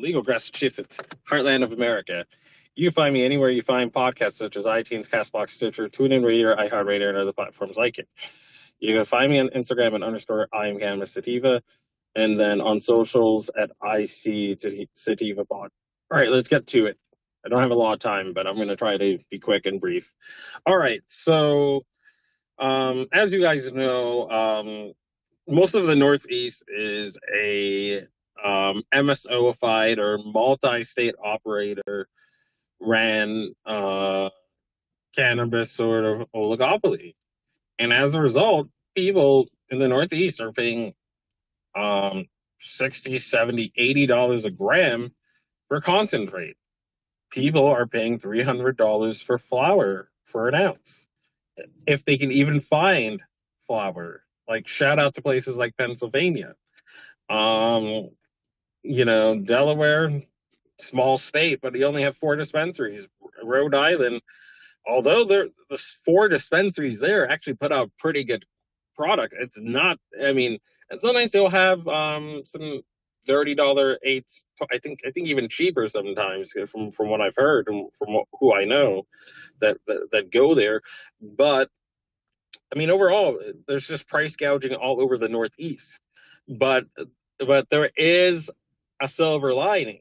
legal Massachusetts, heartland of America. You find me anywhere you find podcasts such as iTunes, Castbox, Stitcher, TuneIn Radio, iHeartRadio, and other platforms like it. You can find me on Instagram at underscore I am Cannabis Sativa, and then on socials at IC Sativa Pod. All right, let's get to it. I don't have a lot of time, but I'm going to try to be quick and brief. All right, so um, as you guys know, um, most of the Northeast is a um, MSOified or multi-state operator ran uh, cannabis sort of oligopoly. And as a result, people in the Northeast are paying um, 60, 70, 80 dollars a gram for concentrate. People are paying $300 for flower for an ounce. If they can even find flower, like shout out to places like Pennsylvania. Um, you know, Delaware, small state, but you only have four dispensaries. Rhode Island, although there the four dispensaries there actually put out pretty good product. It's not. I mean, and sometimes they'll have um, some thirty dollar eights. I think I think even cheaper sometimes from from what I've heard and from who I know that, that that go there. But I mean, overall, there's just price gouging all over the Northeast. But but there is a silver lining.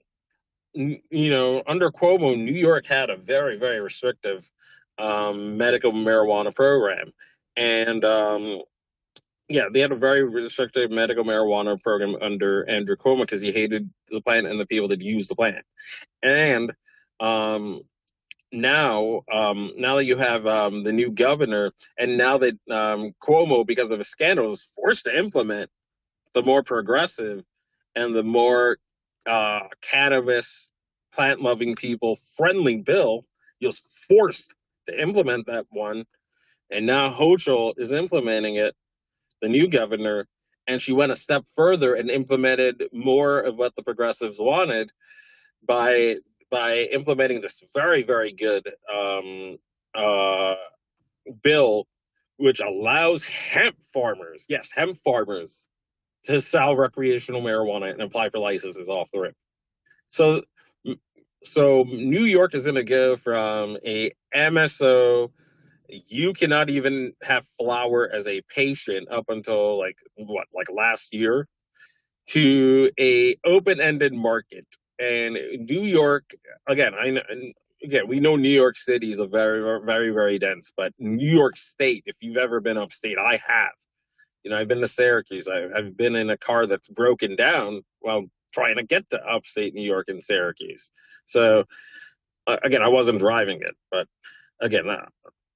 You know, under Cuomo, New York had a very, very restrictive um, medical marijuana program. And um, yeah, they had a very restrictive medical marijuana program under Andrew Cuomo because he hated the plant and the people that used the plant. And um, now, um, now that you have um, the new governor, and now that um, Cuomo, because of a scandal, is forced to implement the more progressive and the more uh, cannabis plant loving people friendly bill, was forced to implement that one. And now Hochul is implementing it, the new governor, and she went a step further and implemented more of what the progressives wanted by by implementing this very very good um, uh, bill, which allows hemp farmers, yes, hemp farmers, to sell recreational marijuana and apply for licenses off the rip. So, so New York is going to go from a MSO. You cannot even have flower as a patient up until like what, like last year, to a open-ended market. And New York, again, I again we know New York City is a very, very, very dense, but New York State, if you've ever been upstate, I have you know, I've been to Syracuse. I, have been in a car that's broken down while trying to get to upstate New York and Syracuse. So, uh, again, I wasn't driving it, but again, uh,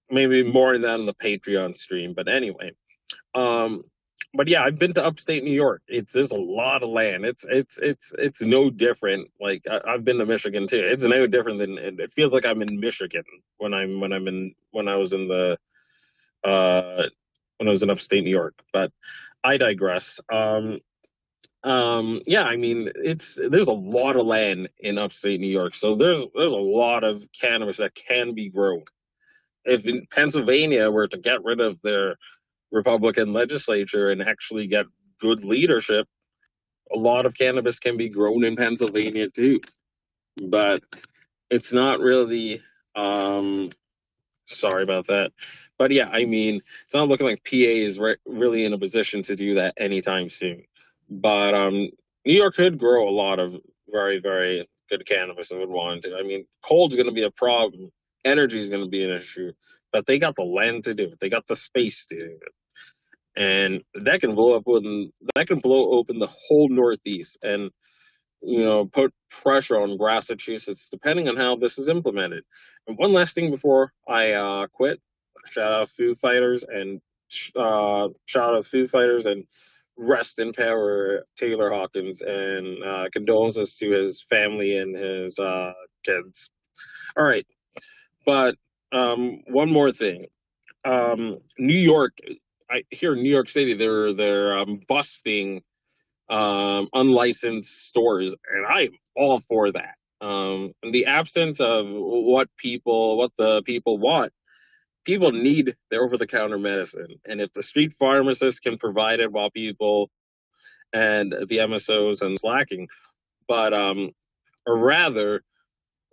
maybe more than the Patreon stream. But anyway, um, but yeah, I've been to upstate New York. It's there's a lot of land. It's it's it's it's no different. Like I, have been to Michigan too. It's no different than it feels like I'm in Michigan when I'm when I'm in when I was in the uh when I was in upstate New York. But I digress. Um, um, yeah, I mean, it's there's a lot of land in upstate New York, so there's there's a lot of cannabis that can be grown. If in Pennsylvania were to get rid of their Republican legislature and actually get good leadership, a lot of cannabis can be grown in Pennsylvania too. But it's not really um sorry about that but yeah, I mean, it's not looking like PA is re- really in a position to do that anytime soon. But um, New York could grow a lot of very, very good cannabis and would want to. I mean, cold's going to be a problem. Energy is going to be an issue, but they got the land to do it. They got the space to do it, and that can blow up when that can blow open the whole Northeast and you know put pressure on Massachusetts, depending on how this is implemented. And one last thing before I uh, quit, shout out Foo Fighters and uh, shout out Foo Fighters and rest in power Taylor Hawkins and uh, condolences to his family and his uh, kids. All right, but um, one more thing. Um, New York, I here in New York City, they're they're um, busting um, unlicensed stores, and I'm all for that. Um, in the absence of what people, what the people want, people need their over the counter medicine. And if the street pharmacists can provide it while people and the MSOs and slacking, but um, or rather,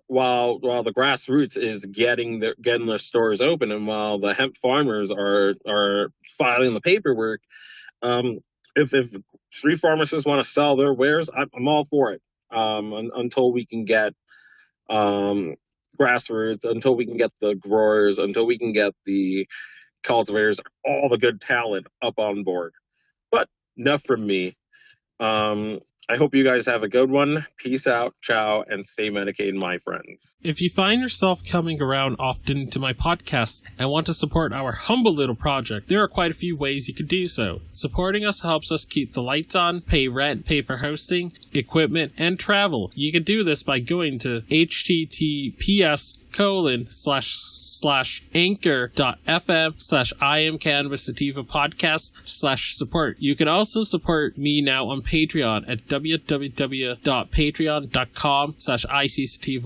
while while the grassroots is getting their getting their stores open, and while the hemp farmers are are filing the paperwork, um, if if street pharmacists want to sell their wares, I'm, I'm all for it. Um, un, until we can get um, grassroots until we can get the growers, until we can get the cultivators, all the good talent up on board. But enough from me. Um, I hope you guys have a good one. Peace out, ciao, and stay medicated, my friends. If you find yourself coming around often to my podcast and want to support our humble little project, there are quite a few ways you could do so. Supporting us helps us keep the lights on, pay rent, pay for hosting, equipment, and travel. You can do this by going to https colon slash slash anchor dot fm slash I am Cannabis Sativa podcast slash support. You can also support me now on Patreon at www.patreon.com slash IC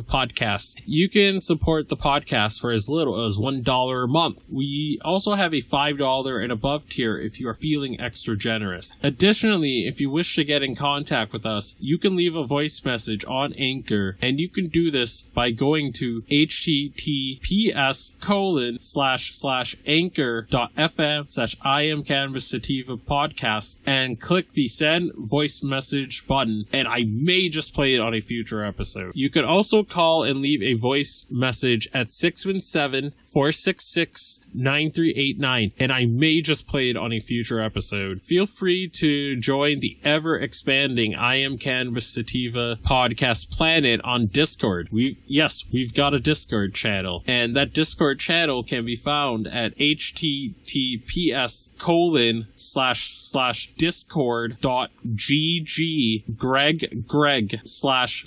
podcast. You can support the podcast for as little as $1 a month. We also have a $5 and above tier if you are feeling extra generous. Additionally, if you wish to get in contact with us, you can leave a voice message on Anchor and you can do this by going to https colon slash slash anchor.fm slash I am Cannabis Sativa podcast and click the send voice message button and I may just play it on a future episode. You can also call and leave a voice message at 617-466-9389 and I may just play it on a future episode. Feel free to join the ever expanding I am Cannabis Sativa podcast planet on Discord. We yes, we've got a Discord channel and that Discord channel can be found at https colon slash slash discord dot gg greg greg slash